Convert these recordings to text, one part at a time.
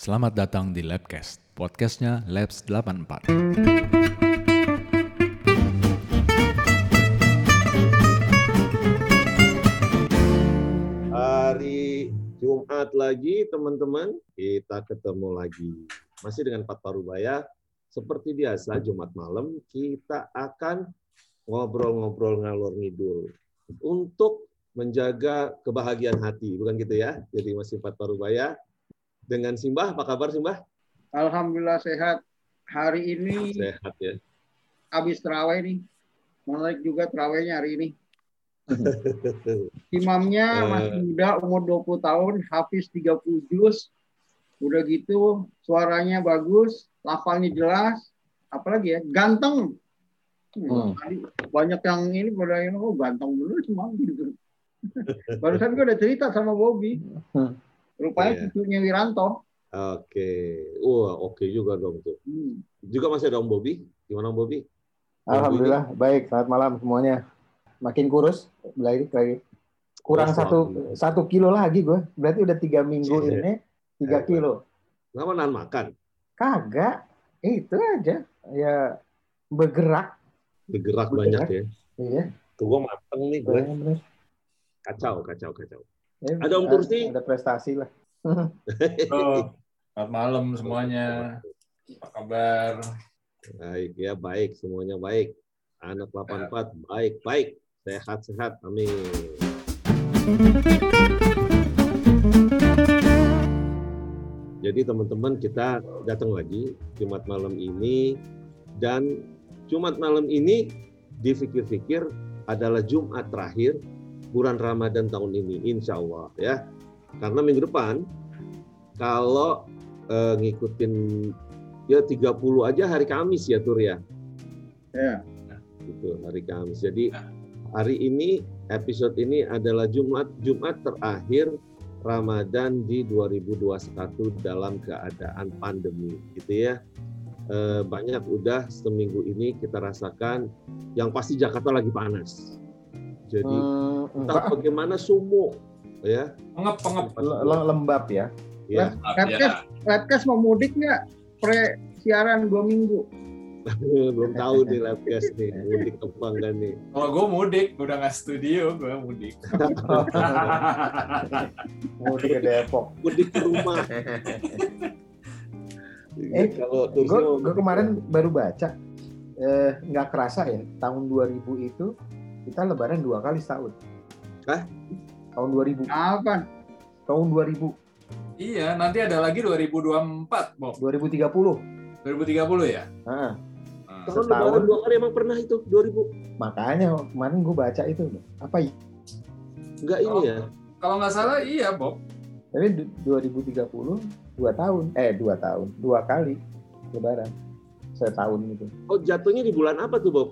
Selamat datang di Labcast, podcastnya Labs 84. Hari Jumat lagi teman-teman, kita ketemu lagi. Masih dengan Pak Parubaya. Seperti biasa Jumat malam kita akan ngobrol-ngobrol ngalor ngidul untuk menjaga kebahagiaan hati, bukan gitu ya? Jadi masih Pak Parubaya dengan Simbah. Apa kabar Simbah? Alhamdulillah sehat. Hari ini Sehat ya. habis terawih nih. Menarik juga terawihnya hari ini. Imamnya Eh. masih muda, umur 20 tahun, hafiz 30 juz. Udah gitu, suaranya bagus, lafalnya jelas. Apalagi ya, ganteng. Hmm, Hmm. banyak yang ini pada yang oh ganteng dulu semua gitu. Barusan gue udah cerita sama Bobby. Rupanya Iya. cucunya Wiranto. Oke. Wah, oke juga dong tuh. Hmm. Juga masih ada Om Bobi. Gimana Om Bobi? Alhamdulillah baik. Selamat malam semuanya. Makin kurus lagi lagi. Kurang Kurus satu satu kilo lagi gue. Berarti udah tiga minggu Iya. ini tiga kilo. Nggak nahan makan. Kagak. Itu aja. Ya bergerak. Bergerak Bergerak. banyak ya. Iya. Tuh gue mateng nih gue. Kacau, kacau, kacau. Ya, Ada Om Tursi? Ada prestasi lah. Halo, selamat malam semuanya. Apa kabar? Baik ya, baik. Semuanya baik. Anak 84, baik, baik. Sehat-sehat. Amin. Jadi teman-teman kita datang lagi Jumat malam ini dan Jumat malam ini dipikir-pikir adalah Jumat terakhir bulan Ramadan tahun ini, insya Allah ya. Karena minggu depan kalau eh, ngikutin ya 30 aja hari Kamis ya Tur ya. Ya. Gitu, hari Kamis. Jadi hari ini episode ini adalah Jumat Jumat terakhir Ramadan di 2021 dalam keadaan pandemi gitu ya. Eh, banyak udah seminggu ini kita rasakan yang pasti Jakarta lagi panas. Jadi Hmm, entah enggak. bagaimana sumo ya. Pengep, pengep. Lembab ya. Ya, Redcast, Redcast mau mudik nggak? Pre siaran dua minggu. belum tahu nih Labcast nih mudik apa enggak nih. Kalau gue mudik, udah nggak studio, gue mudik. Mau di ke Depok. Mudik ke rumah. Eh, kalau Gue mudik kemarin baru baca. Eh, nggak kerasa ya. Tahun 2000 itu kita lebaran dua kali setahun. Hah? Tahun 2000. Apa? Tahun 2000. iya, nanti ada lagi 2024, Bob. 2030. 2030 ya? Nah, Nah, Tahun setahun. lebaran dua kali emang pernah itu 2000 makanya kemarin gue baca itu apa ya? enggak ini Oh. ya Kalau nggak salah, iya, Bob. Tapi du- 2030 dua tahun, eh dua tahun, dua kali lebaran setahun gitu. oh jatuhnya di bulan apa tuh Bob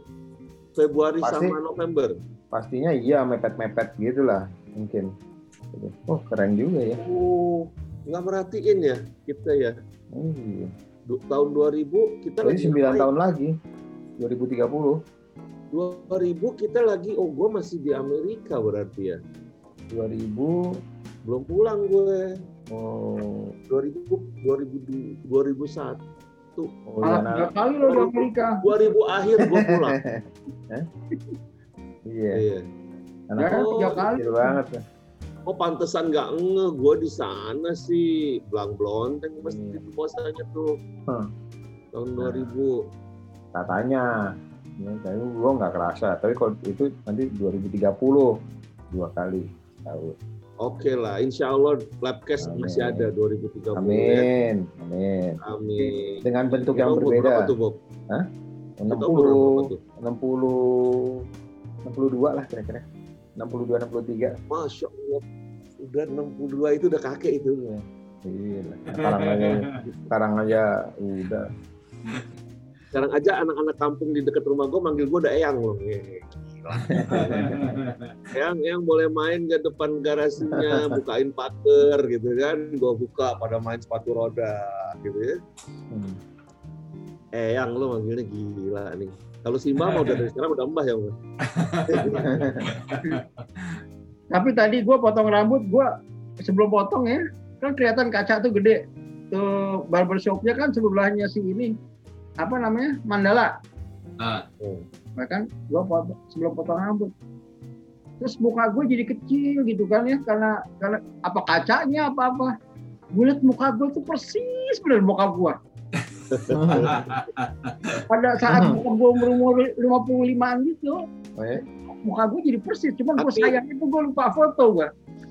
Februari Pasti. sama November Pastinya iya mepet-mepet gitulah mungkin. Oh keren juga ya. oh nggak merhatiin ya kita ya Oh, iya. Du- tahun 2000 kita Jadi lagi 9 ngapain? tahun lagi 2030 2000 kita lagi oh gue masih di Amerika berarti ya 2000 belum pulang gue oh, 2000 2000 2001 oh Malah iya, nah, kali lo di Amerika. 2000 akhir gue pulang iya. iya Anak Ya, Oh, tiga kali. banget ya. Oh pantesan nggak nge, gue di sana sih belang blonteng mesti Hmm. di puasanya tuh Hmm. tahun Nah. 2000. Katanya. Ya, tapi gue nggak kerasa. Tapi kalau itu nanti 2030 dua kali tahun. Oke lah, insya Allah Labcast Amin. masih ada 2030 ya. Amin. Amin. Amin. Dengan bentuk Kita yang umur berapa berbeda. tuh Bob? Kita umur berapa 60 tuh? 60 62 lah kira-kira. 62 63. Masya Allah, udah 62 itu udah kakek itu. Gila. Sekarang aja sekarang aja udah. Sekarang aja anak-anak kampung di dekat rumah gue manggil gue udah eyang loh. Eyang, eyang boleh main ke depan garasinya, bukain pagar gitu kan. Gue buka pada main sepatu roda gitu ya. Hmm. Eyang lo manggilnya gila nih. Kalau Simba mau dari sekarang udah mbah ya. Mbah? Tapi tadi gue potong rambut, gue sebelum potong ya, kan kelihatan kaca tuh gede. tuh barbershopnya kan sebelahnya si ini apa namanya Mandala Nah, ya kan? Gua foto, sebelum potong rambut. Terus muka gue jadi kecil gitu kan ya karena karena apa kacanya apa apa gue liat muka gue tuh persis bener muka gue pada saat muka gue berumur 55an gitu Oh, ya? muka gue jadi persis. Cuman gue Tapi- sayang itu gue lupa foto gue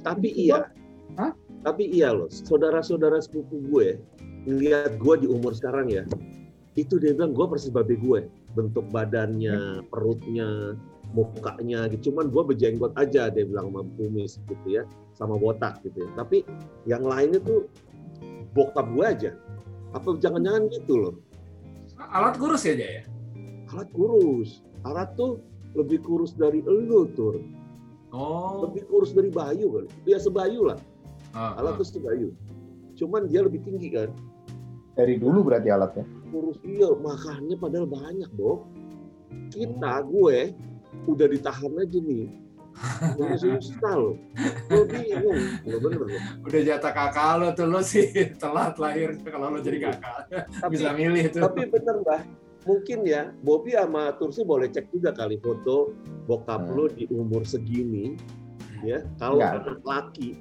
Tapi Itu iya. Hah? Tapi iya loh, saudara-saudara sepupu gue ngeliat gue di umur sekarang ya, itu dia bilang gue persis babe gue, bentuk badannya, perutnya, mukanya gitu. Cuman gue berjenggot aja dia bilang sama kumis gitu ya, sama botak gitu ya. Tapi yang lainnya tuh bokap gue aja. Apa jangan-jangan gitu loh? alat kurus ya, Jaya? Alat kurus, alat tuh lebih kurus dari elu tuh, Oh. lebih kurus dari Bayu kali. Ya sebayu lah. Ah, alat ah. tuh sebayu. Cuman dia lebih tinggi kan. Dari dulu berarti alatnya. Kurus iya, makannya padahal banyak, Dok. Kita, gue, udah ditahan aja nih. Susah loh. Lo bingung. Lo bener loh. Udah jatah kakak lo tuh lo sih telat lahir kalau lo jadi kakak. Tapi, Bisa milih tuh. tapi bener, Mbah. Mungkin ya, Bobby sama Tursi boleh cek juga kali foto bokap Hmm. lo di umur segini. Ya, kalau anak laki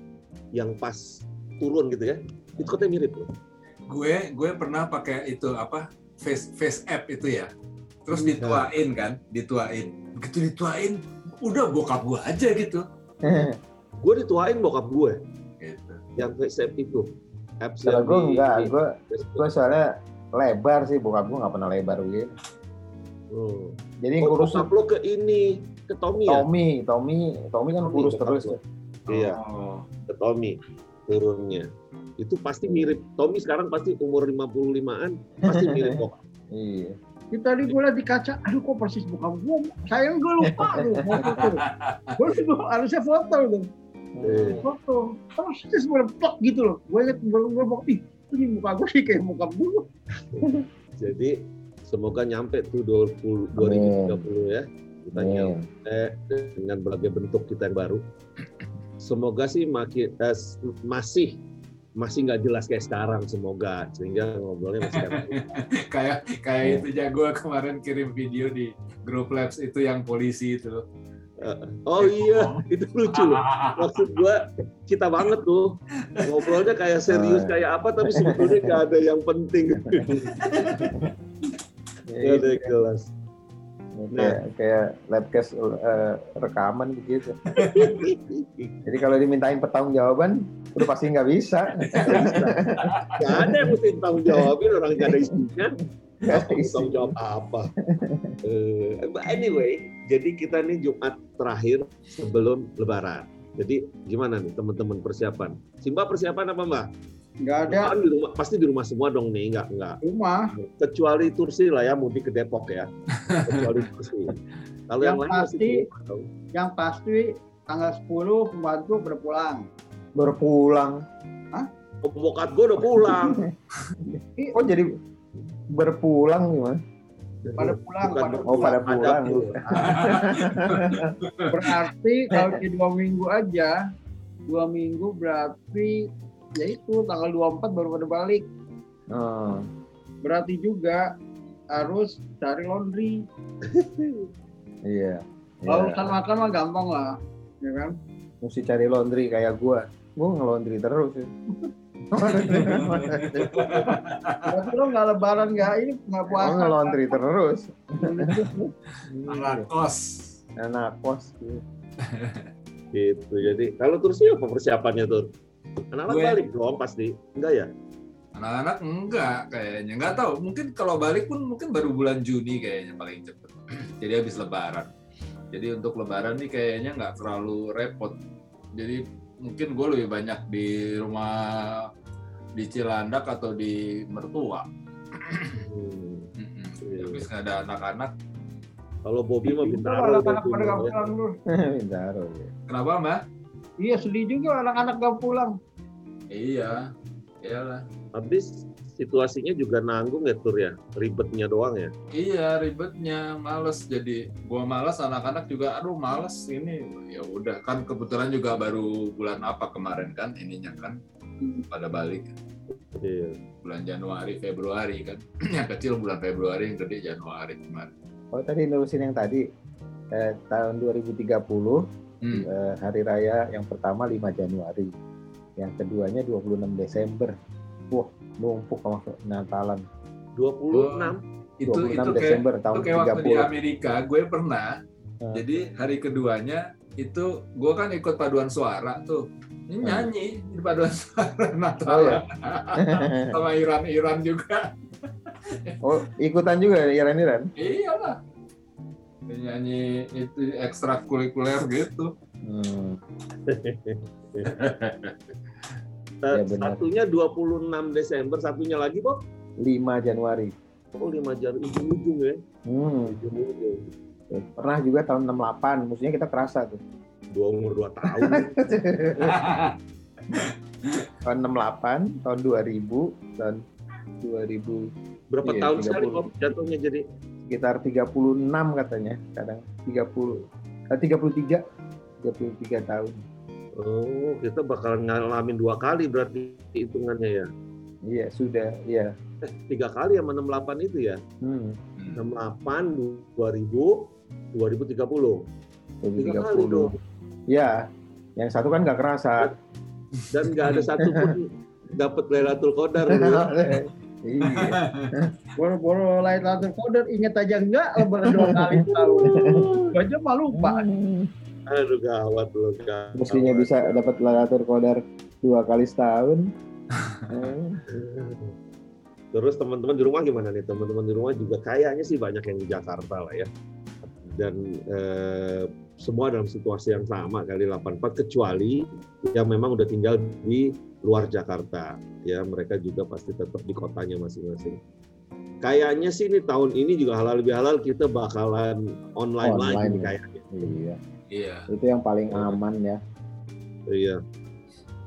yang pas turun gitu ya, itu katanya mirip loh. Gue gue pernah pakai itu apa face face app itu ya terus Hmm. dituain kan dituain begitu dituain udah bokap gue aja gitu Gue dituain bokap gue gitu yang WhatsApp itu. Apps Kalau gue enggak, di gue Facebook. gue soalnya lebar sih, bokap gue nggak pernah lebar gitu. Hmm. Jadi Oh, kurus lo ke ini, ke Tommy ya? Tommy, Tommy, Tommy kan Tommy, kurus terus. tuh. Iya, Oh. ke Tommy turunnya. Itu pasti mirip. Tommy sekarang pasti umur 55-an, pasti mirip kok. Iya. Itu tadi gue di kaca, aduh kok persis muka gue. Sayang gue lupa tuh foto tuh. Gue gue harusnya foto tuh. Eh, Foto. Persis melepak gitu loh. Gue liat gue gue mau, ih ini muka gue sih kayak muka gue. Jadi semoga nyampe tuh 20, 2030 ya. Kita nyampe dengan berbagai bentuk kita yang baru. Semoga sih makin eh, masih masih nggak jelas kayak sekarang semoga. Sehingga ngobrolnya masih kayak kayak kayak itu ya gue kemarin kirim video di grup labs itu yang polisi itu. Oh iya itu lucu. Maksud gua kita banget tuh. Ngobrolnya kayak serius kayak apa tapi sebetulnya nggak ada yang penting. Ya, nggak ada yang jelas kayak kayak labcast eh, rekaman begitu. Jadi kalau dimintain pertanggungjawaban, udah pasti nggak bisa. nggak ada yang mesti tanggung jawabin orang nggak ada isinya tanggung jawab apa Eh, but anyway jadi kita nih Jumat terakhir sebelum Lebaran jadi gimana nih teman-teman persiapan Simba persiapan apa mbak? Nggak ada Kan di rumah pasti di rumah semua dong nih nggak nggak rumah. kecuali Tursi lah ya mudik ke Depok ya kecuali Tursi kalau yang, Yang lain masih pasti- dong. Yang pasti tanggal 10 pembantu berpulang. Berpulang. Pembokat gue udah pulang Kok jadi berpulang gimana? Pada pulang, Bukan pada Oh pada Ada pulang. pulang. Berarti kalau di dua minggu aja, dua minggu berarti ya itu tanggal 24 baru pada balik. Oh, Berarti juga harus cari laundry. iya. Kalau Iya. urusan makan mah gampang lah, ya kan? Mesti cari laundry kayak gua. Gua nge-laundry terus. ya. Berarti lo nggak lebaran nggak ini nggak puasa. nge-laundry terus. anak kos Anak kos. gitu. gitu jadi kalau Tursi apa persiapannya tuh anak-anak Gue- balik dong pasti enggak ya anak-anak enggak kayaknya nggak tahu mungkin kalau balik pun mungkin baru bulan Juni kayaknya paling cepet jadi habis lebaran jadi untuk lebaran nih kayaknya nggak terlalu repot jadi mungkin gue lebih banyak di rumah di Cilandak atau di mertua Hmm. Iya. habis nggak ada anak-anak Kalau Bobby mah bintaro. Bintaro. ya. kenapa mbak Iya sedih juga anak-anak nggak pulang. iya iyalah. Habis situasinya juga nanggung ya tur ya, ribetnya doang ya. Iya ribetnya, males. Jadi gua males anak-anak juga aduh males ini. Ya udah kan kebetulan juga baru bulan apa kemarin kan ininya kan pada balik. Iya. bulan Januari Februari kan. Yang kecil bulan Februari yang gede Januari kemarin. Oh tadi nerusin yang tadi. Eh, tahun 2030 hmm. eh, hari raya yang pertama 5 Januari, yang keduanya 26 Desember. Wah, numpuk sama Natalan. 26 itu 26 itu kayak Desember itu tahun kayak waktu di 30. Amerika gue pernah Hmm. jadi hari keduanya itu gue kan ikut paduan suara tuh ini Hmm. nyanyi di paduan suara Natal Oh, ya? sama Iran Iran juga oh, ikutan juga Iran-Iran? iyalah Dia nyanyi itu ekstrakurikuler gitu Hmm. Eh, Ya, benar. satunya 26 Desember, satunya lagi kok 5 Januari. oh 5 Januari ujung-ujung ya. Hmm. Ujung-ujung. Pernah juga tahun 68, maksudnya kita kerasa tuh. Dua umur 2 tahun. Tahun 68, tahun 2000, dan 2000 Berapa Iya, tahun 30. sekali kok jatuhnya jadi sekitar 36 katanya, kadang 30 eh, 33 33 tahun. Oh, kita bakalan ngalamin dua kali berarti hitungannya ya. Iya, sudah, iya. Eh, tiga kali sama 68 itu ya. Hmm. 68, 2000, 2030. Tiga kali 2030. dong. Ya, yang satu kan nggak kerasa. Dan nggak ada satupun dapat Lailatul Qadar. iya. Boro-boro Lailatul Qadar inget aja enggak lebaran dua kali tahun. Gua aja mah lupa. Aduh gawat loh. gawat. Mestinya bisa dapat Lailatul Qadar dua kali setahun. Terus teman-teman di rumah gimana nih? Teman-teman di rumah juga kayaknya sih banyak yang di Jakarta lah ya. Dan eh, semua dalam situasi yang sama kali 84 kecuali yang memang udah tinggal di luar Jakarta. Ya, mereka juga pasti tetap di kotanya masing-masing. Kayaknya sih ini tahun ini juga halal lebih halal kita bakalan online, lagi Online nih ya. kayaknya. Iya, iya itu yang paling aman ya. Iya.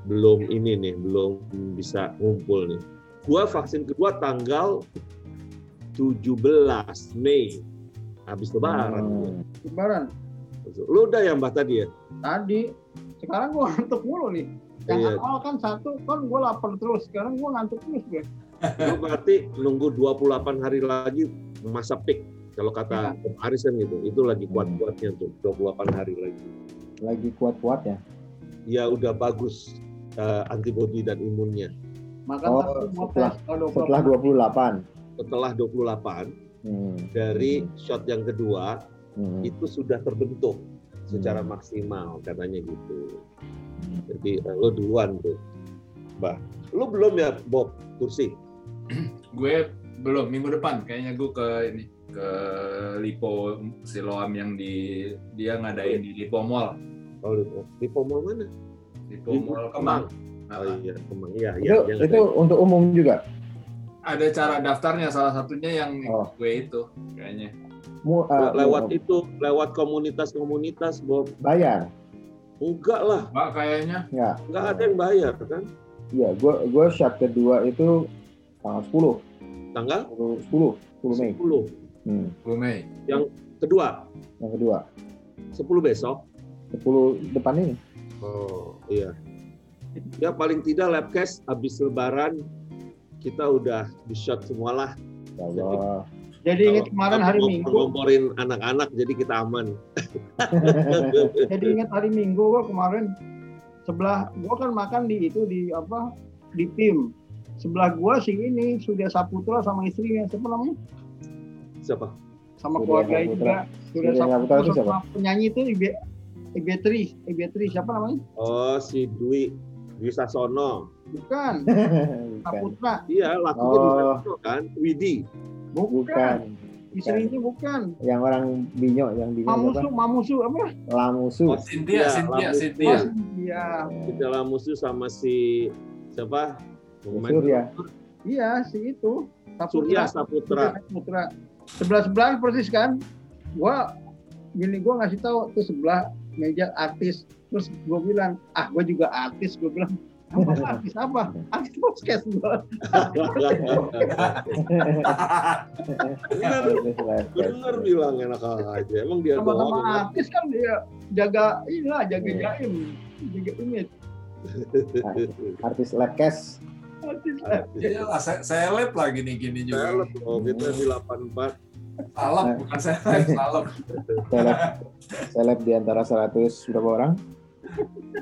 Belum ini nih, belum bisa ngumpul nih. Gua vaksin kedua tanggal 17 Mei. Habis lebaran. Hmm. Lebaran Lu udah ya Mbak tadi ya? tadi. Sekarang gua ngantuk mulu nih. Yang Iya. awal kan satu kan gua lapar terus. Sekarang gua ngantuk terus gue. Lu berarti nunggu 28 hari lagi masa peak. Kalau kata Om Aris kan gitu. Itu lagi kuat-kuatnya tuh 28 hari lagi. Lagi kuat-kuat ya. Ya udah bagus eh, antibodi dan imunnya. Maka Oh, setelah- tes kalau 28. Setelah 28. Setelah 28 Hmm. dari shot yang kedua Hmm. itu sudah terbentuk secara Hmm. maksimal katanya gitu. Jadi eh, lo duluan tuh, Mbak. Lo belum ya Bob kursi? gue belum minggu depan kayaknya gue ke ini ke Lipo Siloam yang di dia ngadain di Lipo Mall Oh, di, di Pomol mana? Lipo Di Mall Kemang. Kemang Oh Nah, iya, Kemang. Iya, iya. Itu, yang itu untuk umum juga. ada cara daftarnya salah satunya yang Oh. gue itu kayaknya Mu, uh, lewat mu- itu, lewat komunitas-komunitas, Bob. bayar. Enggak lah, Mbak kayaknya Enggak. enggak ada yang bayar kan? Iya, gua gua shot kedua itu tanggal 10, Tanggal 10, 10 Mei. 10. Hmm, 10 Mei Kedua, yang kedua. 10 besok. 10 depan ini. Oh, iya. Ya paling tidak labcast habis lebaran kita udah di shot semualah. Ya Allah. Jadi inget kemarin hari Minggu. ngomporin anak-anak jadi kita aman. Jadi inget hari Minggu gua kemarin sebelah gua kan makan di itu di apa di tim sebelah gua sih ini sudah Saputra sama istrinya siapa namanya Siapa? sama Surya keluarga juga sudah Surya Saputra itu sama penyanyi itu Ibe Ibetri Ibetri siapa namanya Oh, si Dwi Dwi Sasono. bukan Bukan. Saputra Iya, lakunya Dwi Oh. Sasono kan. Widi. Bukan, Bukan. istrinya bukan. Yang orang binyo, yang binyo apa? Mamusu Mamusu apa Lamusu. Oh, Cynthia Iya, Cynthia Cynthia. Oh, iya Kita musuh sama si siapa? Pemain Surya. iya si itu. Surya Saputra. Saputra. Sebelah sebelah persis kan? Gua gini gua ngasih tahu tuh sebelah meja artis. Terus gua bilang ah gua juga artis gua bilang apa artis apa artis podcast gua Bener, bener bilang enak aja. Emang dia doang. yang- artis kan dia jaga inilah jaga Iya. jaim jaga image Artis Labcast. Iya lah, se- seleb lah gini-gini juga. Seleb loh, kita di 84 Salep, bukan seleb, salep. Seleb, seleb di antara 100 berapa orang?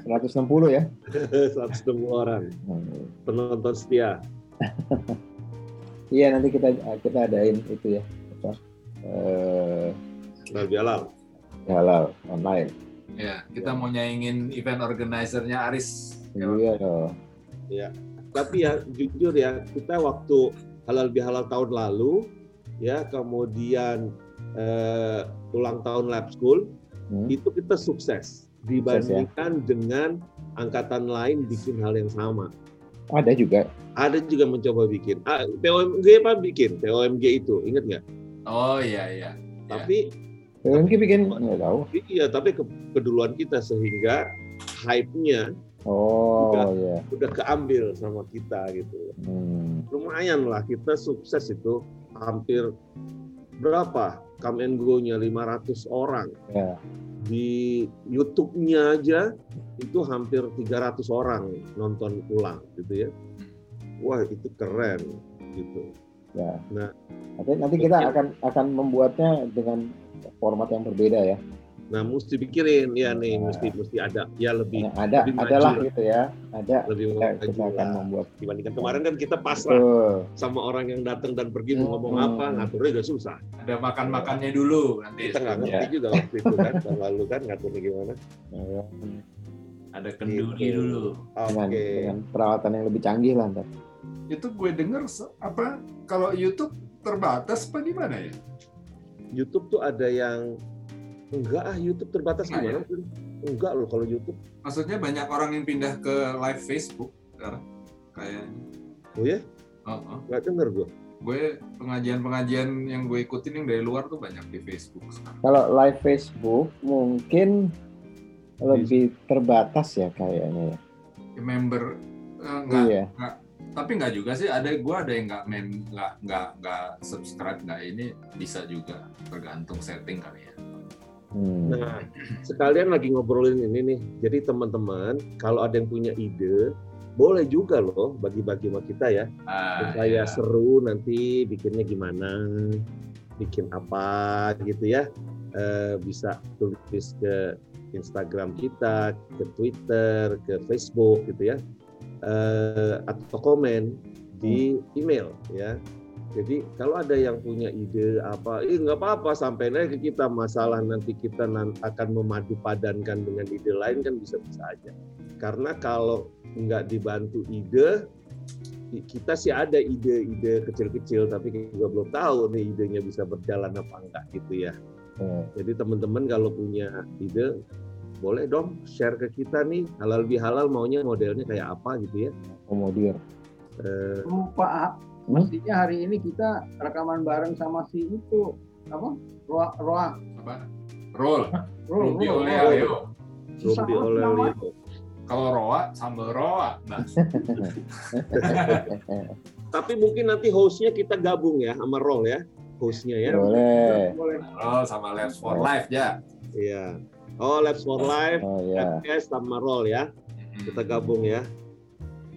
160 ya? 160 orang penonton setia. Iya nanti kita kita adain itu ya apa eh, halal. halal online. Ya, kita mau nyaingin event organizer-nya Aris. Iya dong. Tapi ya jujur ya, kita waktu halal bihalal tahun lalu ya kemudian eh, ulang tahun lab school Hmm. itu kita sukses dibandingkan dengan angkatan lain bikin hal yang sama. Ada juga. Ada juga mencoba bikin. Ah, TOMG apa bikin? TOMG itu, ingat nggak? Oh iya iya. Tapi PMK bikin nggak tahu. iya, tapi ke- keduluan kita sehingga hype-nya Oh Juga. iya. udah keambil sama kita gitu. Hmm. Lumayan lah kita sukses itu hampir berapa? Come and go-nya 500 orang. Ya. Di YouTube-nya aja itu hampir 300 orang nonton ulang gitu ya. Wah, itu keren gitu. Ya. Nah. nanti, nanti kita akan akan membuatnya dengan format yang berbeda ya. Nah, mesti pikirin ya nih, Nah. mesti mesti ada ya lebih ada lebih maju adalah lah. gitu ya. Ada lebih kita, maju kita akan membuat dibandingkan kemarin kan kita pasrah Betul. sama orang yang datang dan pergi mau ngomong Hmm. apa ngaturnya udah susah. Ada makan-makannya dulu nanti. Kita nggak ngerti Ya. juga waktu itu kan tahun lalu kan ngaturnya gimana. Ya, Ada kenduri Gitu. dulu. dengan, Oke. dengan perawatan yang lebih canggih lah ntar. Itu gue denger apa kalau YouTube terbatas apa gimana ya? YouTube tuh ada yang enggak ah YouTube terbatas Enggak gimana? Enggak loh kalau YouTube. Maksudnya banyak orang yang pindah ke live Facebook sekarang kayaknya. Oh ya? Oh, oh. Nggak denger gue. Gue pengajian-pengajian yang gue ikutin yang dari luar tuh banyak di Facebook sekarang. Kalau live Facebook mungkin lebih terbatas ya kayaknya ya. Ya, member eh, enggak Iya. tapi nggak juga sih ada gue ada yang nggak mem nggak nggak nggak subscribe nggak ini bisa juga tergantung setting kali ya Hmm. Nah, sekalian lagi ngobrolin ini nih. Jadi teman-teman, kalau ada yang punya ide, boleh juga loh bagi-bagi sama kita ya. ah, Supaya ya. seru nanti bikinnya gimana, bikin apa gitu ya. Eh, bisa tulis ke Instagram kita, ke Twitter, ke Facebook gitu ya. Eh, atau komen di email ya. Jadi kalau ada yang punya ide apa, eh nggak apa-apa sampai aja ke kita masalah nanti kita akan memadu padankan dengan ide lain kan bisa-bisa aja. Karena kalau nggak dibantu ide, kita sih ada ide-ide kecil-kecil tapi kita juga belum tahu nih idenya bisa berjalan apa enggak gitu ya. Ya. Jadi teman-teman kalau punya ide boleh dong share ke kita nih halal bihalal maunya modelnya kayak apa gitu ya. Akomodir. Eh, Lupa mestinya hari ini kita rekaman bareng sama si itu apa? Roa Roa apa roll Roa, Ruby oleh Susah Ruby oleh. Leo. kalau roa sambal roa nah Tapi mungkin nanti hostnya kita gabung ya sama Roll ya, hostnya ya. Boleh. Boleh. roll sama Labs for Life ya Iya. Oh, Labs for Life, Oh podcast sama Roll ya. Kita gabung ya.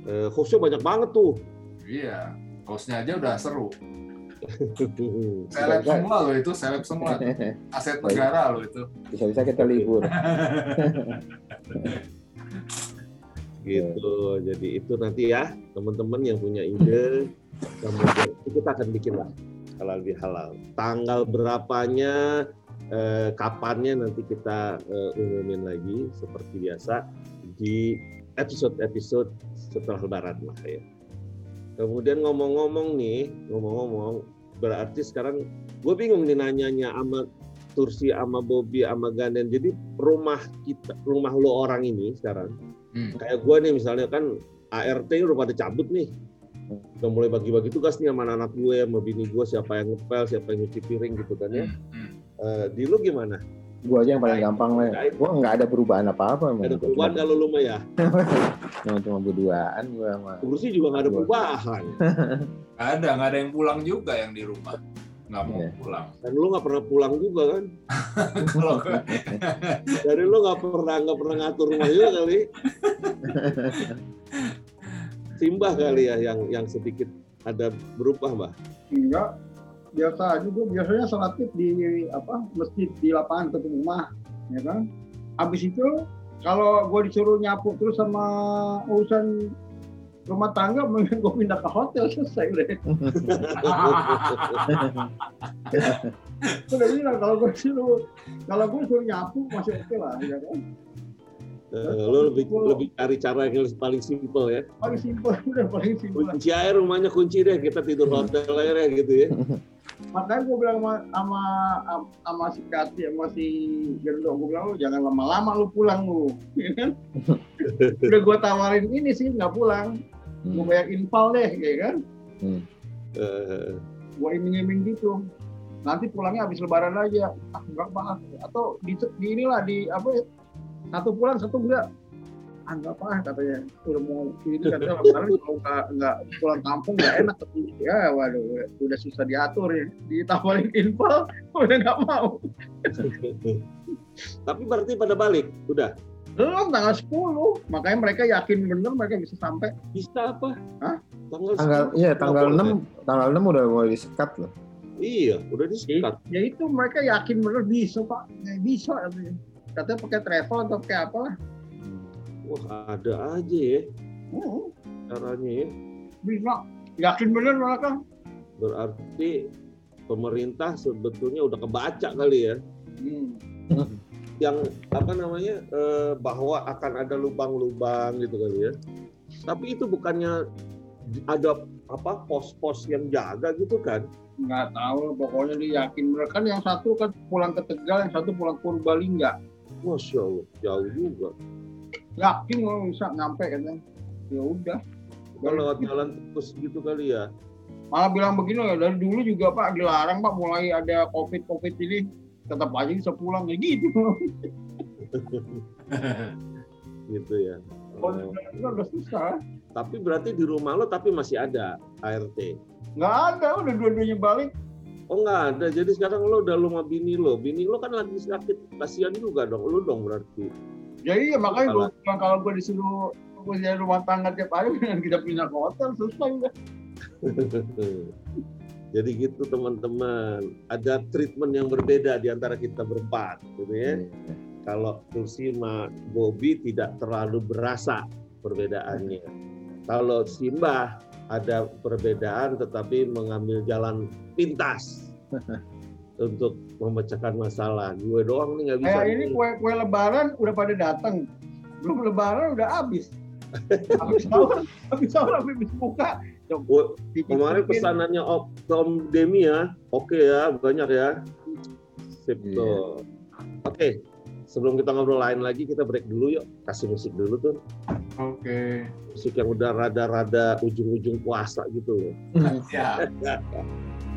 Eh, hostnya banyak banget tuh. iya hostnya aja udah seru seleb semua loh itu seleb semua aset negara loh itu Bisa-bisa kita libur. gitu. Jadi itu nanti ya teman-teman yang punya ide, kemudian kita akan bikin lah halal bihalal. Tanggal berapanya, eh, kapannya nanti kita eh, umumin lagi seperti biasa di episode-episode setelah Lebaran lah ya. Kemudian ngomong-ngomong nih, ngomong-ngomong, berarti sekarang gue bingung nih nanyanya sama Tursi, sama Bobby, sama Ganden. Jadi rumah kita, rumah lo orang ini sekarang, Hmm. kayak gue nih misalnya kan ART udah pada cabut nih, udah mulai bagi-bagi tugas nih sama anak gue, sama bini gue, siapa yang ngepel, siapa yang nyuci piring gitu kan ya. Hmm. Eh, di lu gimana? Gua aja yang paling gampang lah. Gua nggak ada perubahan apa-apa. emang. Ada Gua perubahan Cuma, kalau lu mah ya? cuma, cuma berduaan gua sama. Kursi juga nggak ada perubahan. Nggak ada nggak ada yang pulang juga yang di rumah nggak mau Iya. pulang Dan lu nggak pernah pulang juga kan? kalau Dari lu nggak pernah nggak pernah ngatur rumah juga kali. Simbah kali ya yang yang sedikit ada berubah, Mbah. Enggak, biasa aja gue biasanya sholat id di apa masjid di lapangan dekat rumah, ya kan. Habis itu kalau gue disuruh nyapu terus sama urusan rumah tangga, mending gue pindah ke hotel selesai udah. Udah bilang kalau gue suruh kalau gue suruh nyapu masih oke lah, ya kan. Eh, lo lebih lebih cari cara yang paling simpel ya. Paling simpel udah paling simpel. Kunci air rumahnya kunci deh, kita tidur hotel aja gitu ya. makanya gue bilang sama sama sama si Kati sama si Gendo gue bilang lu jangan lama-lama lu pulang lu. Ya kan? Udah gue tawarin ini sih nggak pulang. Gue bayar infal deh ya kan? Eh, gue iming-iming gitu. Nanti pulangnya habis lebaran aja. Ah enggak pak. Atau di, di inilah di apa ya? Satu pulang satu enggak ah enggak pak katanya. Udah mau ini katanya lebaran kalau nggak nggak pulang kampung nggak enak. Tapi ya waduh udah, udah susah diatur ya. Ditawarin infal udah nggak mau. Tapi berarti pada balik, udah? Belum tanggal 10 makanya mereka yakin bener mereka bisa sampai. Bisa apa? Hah? Tanggal, Tanggal 10? iya tanggal Nggak 6 tanggal 6 udah mulai disekat loh. Iya, udah ya, ya itu mereka yakin bener bisa pak. Bisa katanya. Katanya pakai travel atau pakai apa lah Wah ada aja ya Hmm, caranya ya. bisa yakin bener mereka Berarti pemerintah sebetulnya udah kebaca kali ya. Hmm. Yang apa namanya eh, bahwa akan ada lubang-lubang gitu kali ya. Tapi itu bukannya ada apa pos-pos yang jaga gitu kan? nggak tahu pokoknya dia yakin bener kan yang satu kan pulang ke Tegal yang satu pulang ke Purbalingga Masya Allah, jauh juga. Yakin mau bisa nyampe katanya ya udah Kalau lewat jalan terus gitu kali ya. malah bilang begini ya dari dulu juga pak dilarang pak mulai ada covid covid ini tetap aja bisa pulang ya gitu Gitu ya. Oh, udah susah tapi berarti di rumah lo tapi masih ada ART. nggak ada udah dua-duanya balik Oh nggak ada. Jadi sekarang lo udah lu sama bini lo. Bini lo kan lagi sakit. Kasihan juga dong. Lo dong berarti. Jadi ya makanya gue Kalau- bilang kalau gue disuruh gue jadi rumah tangga tiap hari kita pindah ke hotel selesai udah Jadi gitu teman-teman. Ada treatment yang berbeda di antara kita berempat, gitu ya. Kalau Tulsi sama Bobby tidak terlalu berasa perbedaannya. Kalau Simbah ada perbedaan tetapi mengambil jalan pintas untuk memecahkan masalah. Gue doang nih nggak bisa. kayak ini kue kue lebaran udah pada datang belum lebaran udah habis habis sahur habis sahur habis buka Gua- Kemarin pesanannya Om, ke Om Demi ya, oke ya, banyak ya. Sip tuh. Oke, sebelum kita ngobrol lain lagi, kita break dulu yuk. Kasih musik dulu tuh. Oke. Musik yang udah rada-rada ujung-ujung puasa gitu loh. Ya.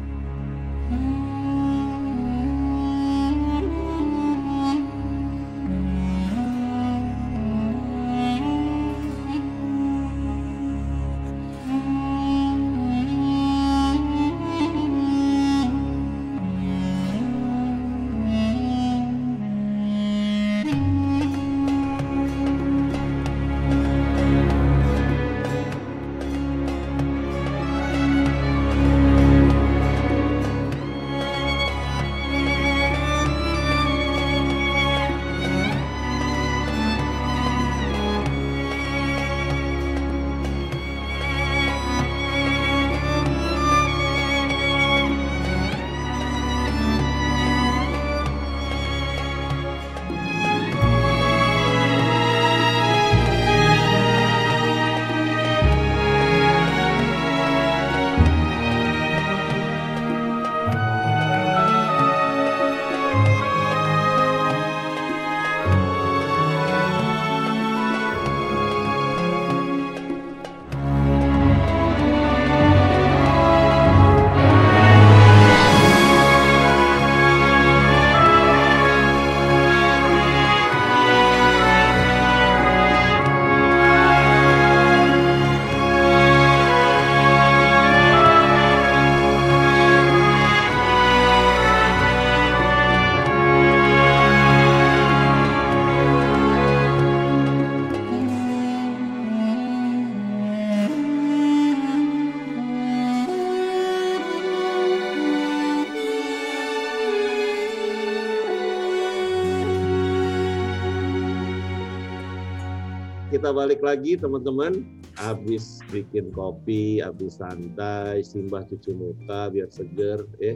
kita balik lagi teman-teman. Habis bikin kopi, habis santai, simbah cuci muka biar seger, eh,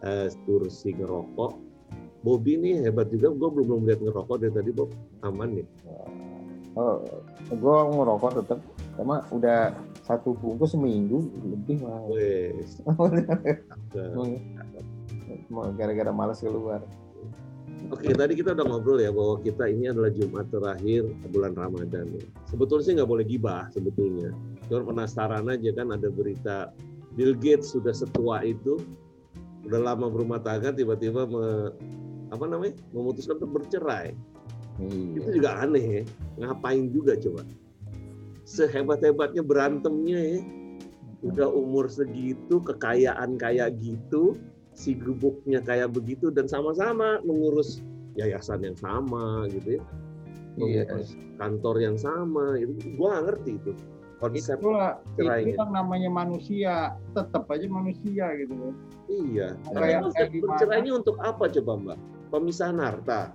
eh tursi ngerokok. Bobby nih hebat juga, gue belum belum lihat ngerokok dari tadi Bob, aman nih. Oh, gue ngerokok tetap, sama udah satu bungkus seminggu lebih mah. Wes. Gara-gara malas keluar. Oke, tadi kita udah ngobrol ya bahwa kita ini adalah Jumat terakhir bulan Ramadan. ya. Sebetulnya sih nggak boleh gibah sebetulnya. Cuma penasaran aja kan ada berita Bill Gates sudah setua itu, udah lama berumah tangga tiba-tiba me- apa namanya memutuskan untuk bercerai. Itu Iya. juga aneh ya. Ngapain juga coba? Sehebat-hebatnya berantemnya ya. Udah umur segitu, kekayaan kayak gitu, si gubuknya kayak begitu dan sama-sama mengurus yayasan yang sama gitu ya. Iya. Mengurus kantor yang sama itu gua nggak ngerti itu konsep Itulah cerai itu yang namanya manusia, tetap aja manusia gitu loh. iya Kayak- gimana? bercerainya untuk apa coba mbak pemisahan harta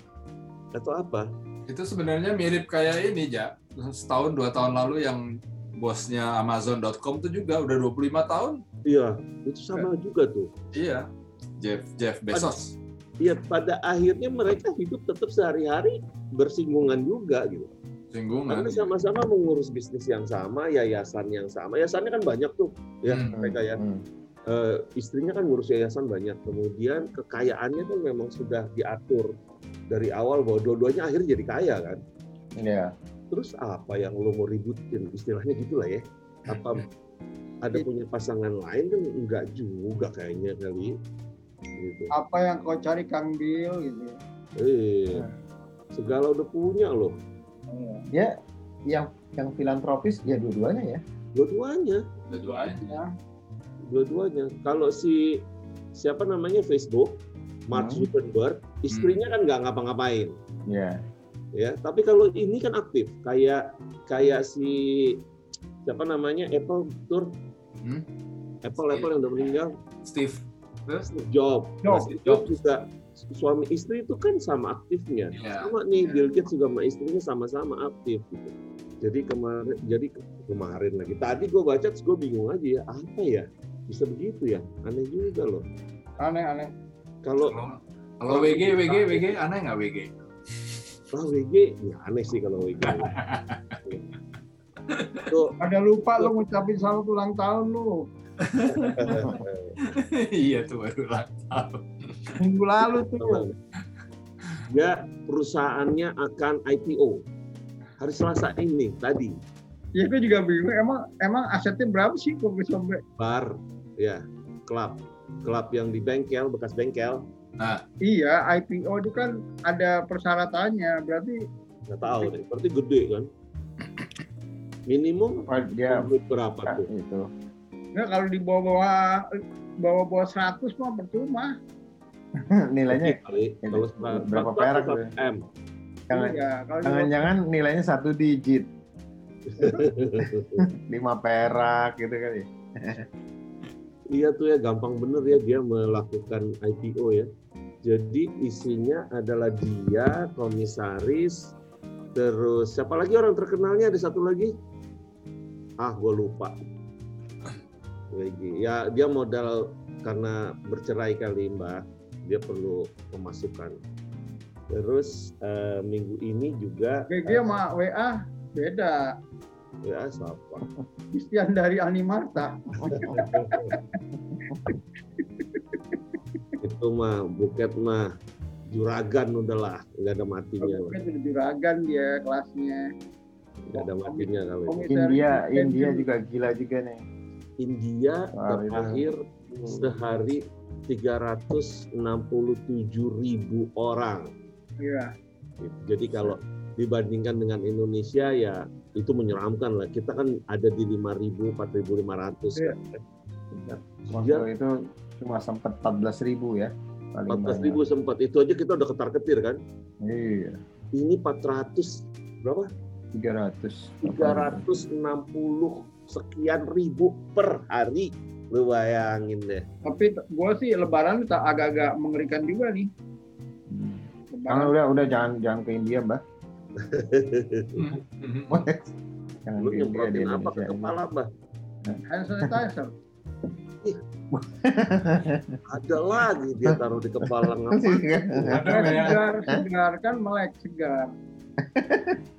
atau apa Itu sebenarnya mirip kayak ini, Ja. Setahun dua tahun lalu yang bosnya Amazon.com itu juga udah 25 tahun. iya itu sama juga tuh Iya. Jeff Jeff Bezos. Iya, pada akhirnya mereka hidup tetap sehari-hari bersinggungan juga gitu. Singgungan. Karena sama-sama mengurus bisnis yang sama, yayasan yang sama. Yayasannya kan banyak tuh, ya Hmm. mereka ya. Hmm. Eh, istrinya kan ngurus yayasan banyak. Kemudian kekayaannya kan memang sudah diatur dari awal bahwa dua-duanya akhirnya jadi kaya kan. Iya. Terus apa yang lo mau ributin? Istilahnya gitulah ya. Apa ada punya pasangan lain kan enggak juga kayaknya kali. Gitu. Apa yang kau cari Kang Bill gitu. Eh, segala udah punya loh. Iya. Ya, yang yang filantropis ya dua-duanya ya. Dua-duanya. Dua-duanya. Ya. dua-duanya. Kalau si siapa namanya Facebook, Mark Hmm. Zuckerberg, istrinya kan nggak ngapa-ngapain, Iya. ya. Tapi kalau ini kan aktif, kayak kayak si siapa namanya Apple tur, Hmm? Apple Apple yang udah meninggal, Steve. Terus? Steve Jobs juga suami istri itu kan sama aktifnya. Iya. Sama nih Bill Gates juga sama istrinya sama-sama aktif gitu. Jadi kemarin, jadi ke- kemarin lagi. Tadi gue baca, terus gue bingung aja ya, apa ya? Bisa begitu ya? Aneh juga loh. Aneh-aneh. Kalau Kalau kalau WG, WG, WG, aneh nggak WG? Ah, WG, ya aneh sih kalau WG. Tuh, Ada lupa lu ngucapin selamat ulang tahun lu. iya tuh baru tahun. Minggu lalu tuh. ya perusahaannya akan IPO hari Selasa ini tadi Ya gue juga bingung. Emang emang asetnya berapa sih kok bisa sampai? bar ya klub klub yang di bengkel bekas bengkel Iya, IPO itu kan ada persyaratannya. Berarti nggak tahu deh berarti gede kan minimum dia berapa tuh itu. Ya kalau di bawah-bawah bawah-bawah 100 mah percuma. Nilainya kali berapa 100 perak? 1 m jangan Iya, jangan-jangan nilainya satu digit. lima perak gitu kan ya. Iya tuh ya gampang bener ya dia melakukan IPO ya. Jadi isinya adalah dia, komisaris, terus siapa lagi orang terkenalnya ada satu lagi? Ah, gue lupa. Lagi. Ya dia modal karena bercerai kali Mbak, dia perlu pemasukan. Terus eh, minggu ini juga BG sama WA beda. ya siapa? Istian dari Animarta. Itu mah buket mah juragan udahlah, nggak ada matinya lah. Itu juragan dia kelasnya. Nggak ada matinya kali. Komisaris India. India juga gila juga nih. India Wah, itu. terakhir sehari 367 ribu orang. Iya. Jadi kalau dibandingkan dengan Indonesia ya itu menyeramkan lah. Kita kan ada di 5.000, 4.500 Iya. kan. Waktu itu cuma sempat 14 ribu ya. paling 14 banyak. ribu sempat. Itu aja kita udah ketar-ketir kan. Iya. Ini 400 berapa? 300. 360 sekian ribu per hari. Lu bayangin deh. Tapi gue sih Lebaran tak agak-agak mengerikan juga nih. Hmm. Lebaran. Jangan udah udah jangan jangan ke India, Mbak. Jangan Lu nyemprotin apa ke kepala, Bah? hand sanitizer. Ada lagi dia taruh di kepala ngapain? Ada ya. segar, segar kan melek segar.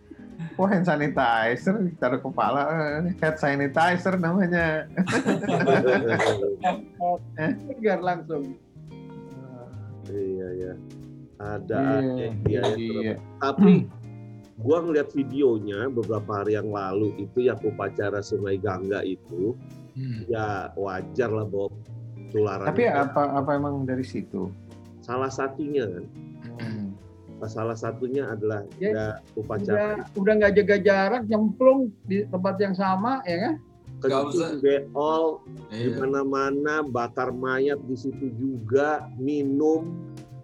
Wah, hand sanitizer taruh kepala, eh, head sanitizer namanya. Segar langsung. iya ya. Ada Iya, aja dia ya. iya. Tapi gua ngeliat videonya beberapa hari yang lalu itu yang upacara Sungai Gangga itu Hmm. ya wajar lah bahwa tularan Tapi itu. apa apa emang dari situ? salah satunya kan Hmm. Salah satunya adalah Ya, ya, upacara Udah udah nggak jaga jarak, nyemplung di tempat yang sama, ya kan? Nggak usah. kencing beol di Iya. mana-mana bakar mayat di situ juga minum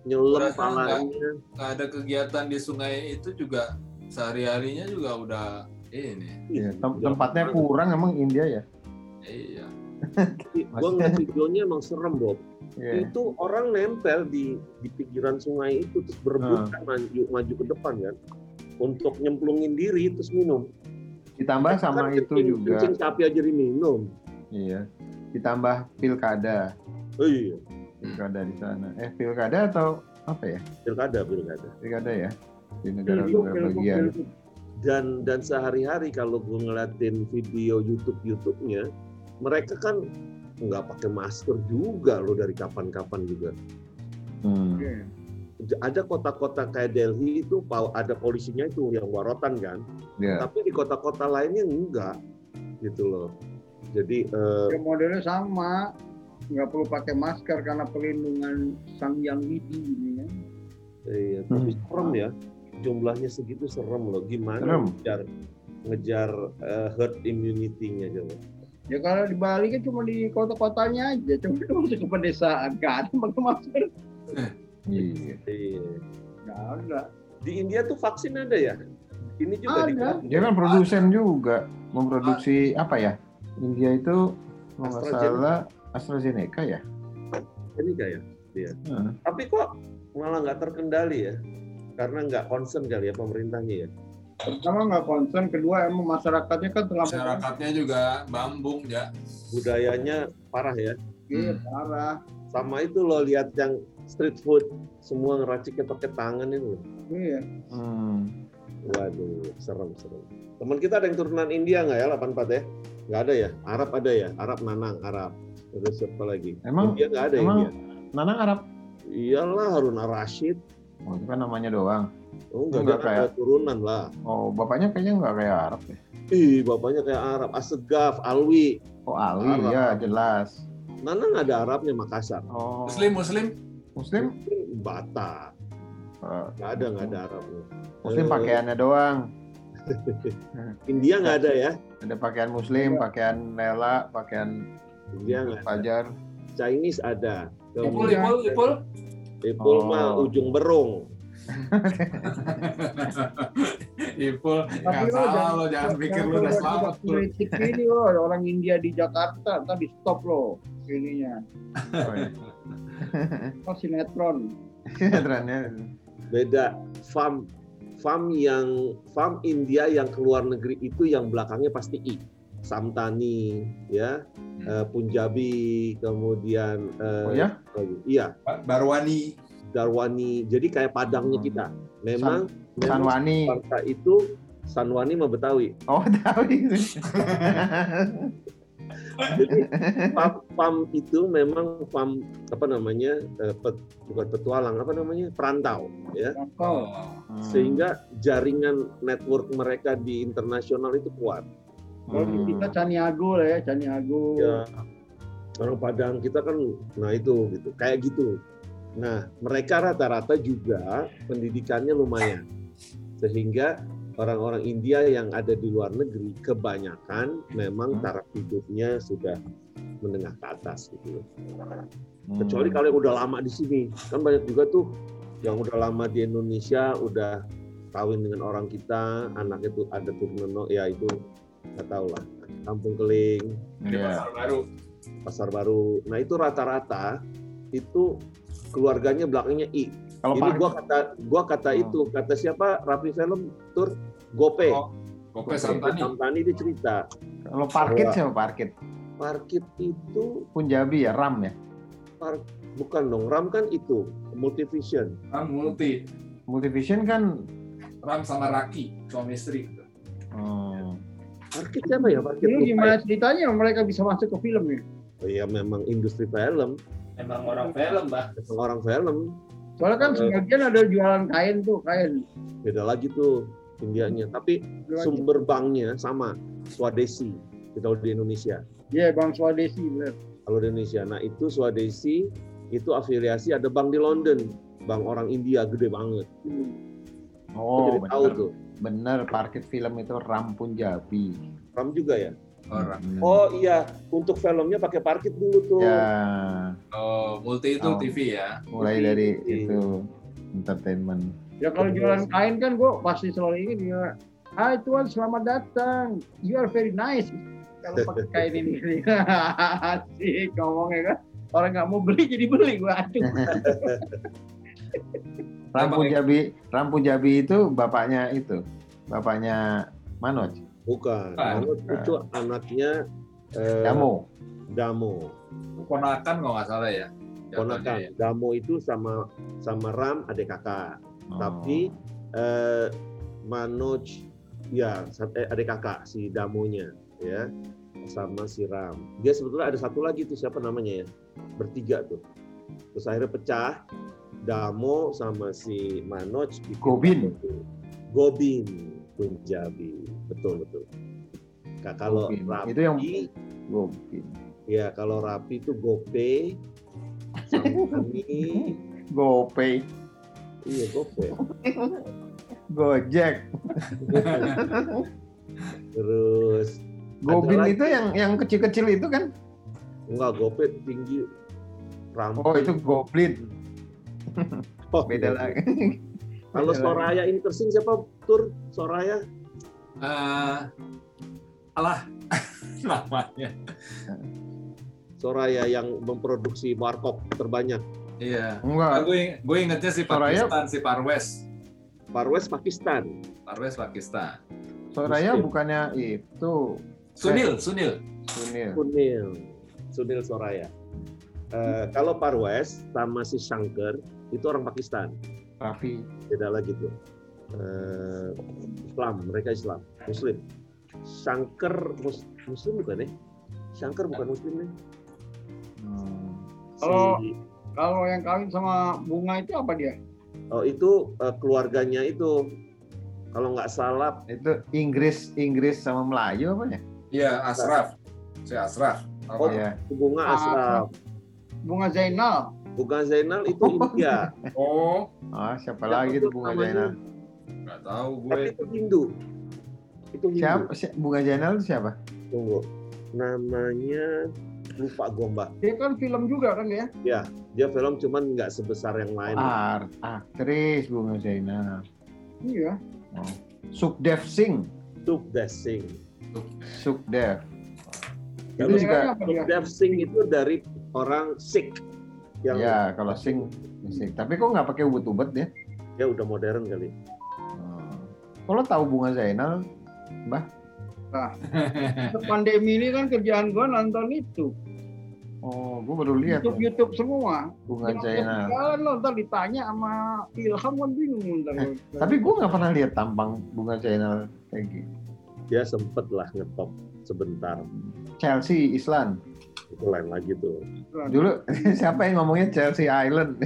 nyelem Rasa palanya Nggak ada kegiatan di sungai itu juga sehari-harinya juga udah ini. Iya, tem- tempatnya kurang emang India ya. Iya. gua ngeliat videonya emang serem Bob Iya. itu orang nempel di di pinggiran sungai itu terus berebutan maju, maju ke depan kan untuk nyemplungin diri terus minum Ditambah sama Kan itu kencing- juga. kencing sapi aja diminum Iya. Ditambah pilkada, oh iya pilkada di sana. Eh pilkada atau apa ya? pilkada pilkada Pilkada ya di negara Pilgub, negara pilgub, bagian. dan dan sehari-hari kalau gue ngeliatin video YouTube YouTube-nya mereka kan nggak pakai masker juga loh dari kapan-kapan juga Hmm. Iya. ada kota-kota kayak Delhi itu ada polisinya itu yang warotan kan Ya. tapi di kota-kota lainnya enggak gitu loh jadi eh, Ya, modelnya sama, nggak perlu pakai masker karena pelindungan sang yang widi ini ya. iya, tapi Hmm. serem ya jumlahnya segitu serem loh gimana Serem. ngejar ngejar eh, herd immunity-nya coba Ya kalau di Bali kan cuma di kota-kotanya aja, cuma itu masuk ke pedesaan, nggak ada pakai masker, Iya. iya. nggak ada. di India tuh vaksin ada ya ini juga di Ada. Dia kan produsen juga, memproduksi apa ya? India itu kalau nggak AstraZeneca. salah AstraZeneca ya. ini kayak Heeh. tapi kok malah nggak terkendali ya karena nggak concern kali ya pemerintahnya ya Pertama nggak concern, kedua emang masyarakatnya kan tengah Masyarakatnya juga bambung ya. budayanya parah ya Iya, Hmm. parah. sama itu loh lihat yang street food semua ngeraciknya pakai tangan itu Iya. Hmm. waduh serem serem teman kita ada yang turunan India nggak ya 84 ya nggak ada ya Arab ada ya Arab Nanang Arab terus siapa lagi Emang India nggak ada ya emang India Nanang Arab. iyalah Harun Rashid Oh, itu kan namanya doang. Oh enggak, Enggak kayak- ada turunan lah Oh, bapaknya kayaknya nggak kayak Arab ya. ih bapaknya kayak Arab Asegaf Alwi Oh, Ali Arab. ya jelas. Nanang ada Arabnya Makassar Oh, Muslim Muslim. Muslim, Batak eh, nggak ada nggak ada Arabnya Muslim Eh, pakaiannya doang. India nggak ada ya Ada pakaian Muslim, pakaian Lela, pakaian India nggak ada Fajar. Chinese ada Ipul Ipul Ipul. Ipul mah Oh. ujung berung Ipul. Tapi Nggak lo salah lo jangan pikir lu udah selamat. Kritik ini lo, orang India di Jakarta, tadi stop lo ininya. Oh, iya. Oh, sinetron. Sinetronnya. beda farm farm yang farm India yang keluar negeri itu yang belakangnya pasti I Samtani ya eh, Punjabi kemudian eh, Oh ya? lagi? iya Barwani. Darwani jadi kayak padangnya Hmm. kita memang memang Sanwani. Jakarta itu Sanwani mah Betawi Oh, itu. jadi farm, farm itu memang farm apa namanya eh, pet- bukan petualang apa namanya perantau ya Oh. Hmm. sehingga jaringan network mereka di internasional itu kuat Kalau Hmm. kita Caniago lah ya, Caniago. ya orang Padang kita kan nah itu gitu kayak gitu nah mereka rata-rata juga pendidikannya lumayan sehingga orang-orang India yang ada di luar negeri kebanyakan memang Hmm. taraf hidupnya sudah menengah ke atas gitu Hmm. kecuali kalau yang udah lama di sini kan banyak juga tuh yang udah lama di Indonesia udah kawin dengan orang kita anak itu ada turunan ya itu nggak tahu lah kampung keling Di Iya. pasar baru. pasar baru. Nah itu rata-rata itu keluarganya belakangnya I. Kalau Ini gua kata gua kata Oh. itu, kata siapa? Rapi Film Tur Gope. Oh, Gope Samtani. Samtani dia cerita. kalau parkit siapa parkit? Parkit itu Punjabi ya, Ram ya. par- bukan dong, RAM kan itu multivision. Ram multi. Multivision kan Ram sama Raki, suami istri. gitu. hmm, Parkit siapa ya? Parkit Ini ya? gimana ceritanya mereka bisa masuk ke film ya? Oh iya memang industri film, Emang orang film, Mbak. memang orang film. Soalnya kan Eh. sebagian ada jualan kain tuh, kain. Beda lagi tuh Indianya. Tapi Jualan- sumber banknya sama, Swadesi. Kita di Indonesia. Iya, Bang Swadesi bener. Kalau di Indonesia, nah itu Swadesi itu afiliasi ada bank di London, bank orang India gede banget. Hmm. Oh jadi tahu bener tuh. bener parkit film itu Ram Punjabi. RAM juga ya. Orang. Bener. Oh iya, untuk filmnya pakai parkit dulu tuh. ya Oh, multi itu Oh. TV ya. mulai Multi. dari itu entertainment. Ya kalau jualan kain kan gue pasti selalu ingin ya. Hai Tuan, selamat datang. You are very nice. Kalau pakai kain ini. Asik ngomongnya kan. Orang nggak mau beli jadi beli gue aduh. Ram Apa, Punjabi, Ram Punjabi itu bapaknya itu, bapaknya Manoj, Bukan. Bukan. Manoj itu anaknya eh, Damo. Damo. Ponakan kalau nggak salah ya. Ponakan. ya. Damo itu sama sama Ram adik kakak. Oh. Tapi eh, Manoj ya eh, adik kakak si Damonya ya sama si Ram. Dia sebetulnya ada satu lagi tuh siapa namanya ya? Bertiga tuh. Terus akhirnya pecah. Damo sama si Manoj Gobin. Gobin Punjabi. Betul betul. Nah, kalau Gobin. Rapi Itu yang- Gopin. ya kalau Rapi itu Gope Samani GoPay, iya Gope Gojek. terus Gobin itu yang yang kecil-kecil itu kan? enggak Gope tinggi Rampi. Oh itu Goblin, Oh, beda Gope. lagi. Kalau Beda Soraya ini tersing siapa tur Soraya? Eh, alah namanya. Soraya yang memproduksi warkop terbanyak. Iya. Enggak, gue gue ingetnya si Soraya- Pakistan, si Parwes. Parwes Pakistan. Parwes Pakistan. Soraya Muslim. bukannya itu Sunil, Sunil. Sunil. Sunil. Sunil Soraya. Eh, kalau Parwes sama si Shankar itu orang Pakistan. Raffi. Beda lagi tuh. Eh, Islam, mereka Islam, Muslim. Shankar mus- Muslim bukan ya? Shankar bukan Muslim nih. Hmm. Kalau- Si- Kalau yang kawin sama bunga itu apa dia? oh itu eh, keluarganya itu kalau nggak salah Itu Inggris Inggris sama Melayu apa ya? Iya, Asraf. Si Asraf. Apa? Oh. Iya. bunga Ah, Asraf. Bunga Zainal. Bukan Zainal itu India. Oh, Ah, siapa Siapa lagi tuh tuh Bunga namanya? Zainal? Nggak tahu gue. Tapi itu Hindu. Itu Hindu. Siapa? si- Bunga itu siapa? Tunggu. Namanya lupa gomba. Dia kan film juga kan ya? Dia film cuman nggak sebesar yang lain. Art, aktris Bunga Zainal. Iya. Sukdev Singh. Suk Singh. Sukdev. Itu juga Apa dia? Dev Singh itu dari orang Sikh yang ya kalau Singh Singh. Tapi kok nggak pakai ubet-ubet dia? ya udah modern kali. Kalau tahu Bunga Zainal, Pandemi ini kan kerjaan gua nonton itu. oh, gue baru lihat YouTube YouTube semua. Bunga Zainal. Jalan lo ntar ditanya sama Ilham kan bingung ntar. Tapi gue nggak pernah lihat tampang Bunga Zainal kayak gitu. Dia sempet lah ngetop sebentar. Chelsea Island. Itu lain lagi tuh. Dulu siapa yang ngomongnya Chelsea Island?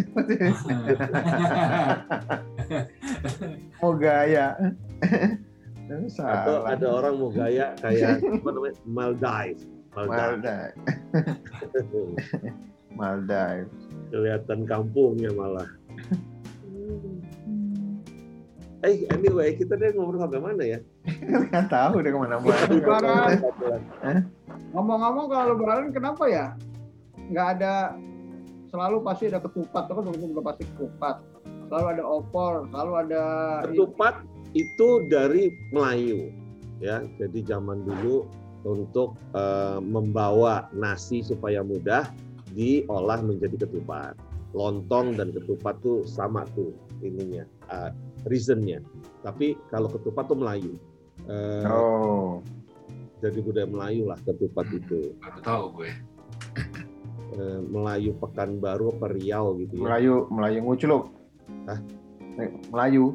oh gaya. Atau Salah. ada orang mau gaya kayak apa namanya Maldives. Maldives. Maldives. Maldives. Kelihatan kampungnya malah. Eh, anyway, kita deh ngobrol sampai mana ya? Nggak tahu deh ke mana-mana. Lebaran. Ngomong-ngomong kalau lebaran kenapa ya? Nggak ada selalu pasti ada ketupat, tuh kan udah pasti ketupat. Selalu ada opor, selalu ada Ketupat itu dari Melayu, ya. Jadi zaman dulu untuk eh, membawa nasi supaya mudah diolah menjadi ketupat. lontong dan ketupat tuh sama tuh ininya, uh, reasonnya. Tapi kalau ketupat tuh Melayu. Eh, Oh, Jadi budaya Melayu lah ketupat Hmm. itu. Baru tahu gue. Eh, Melayu Pekanbaru apa Riau gitu ya. Melayu, Melayu nguculuk. Hah? Eh, Melayu.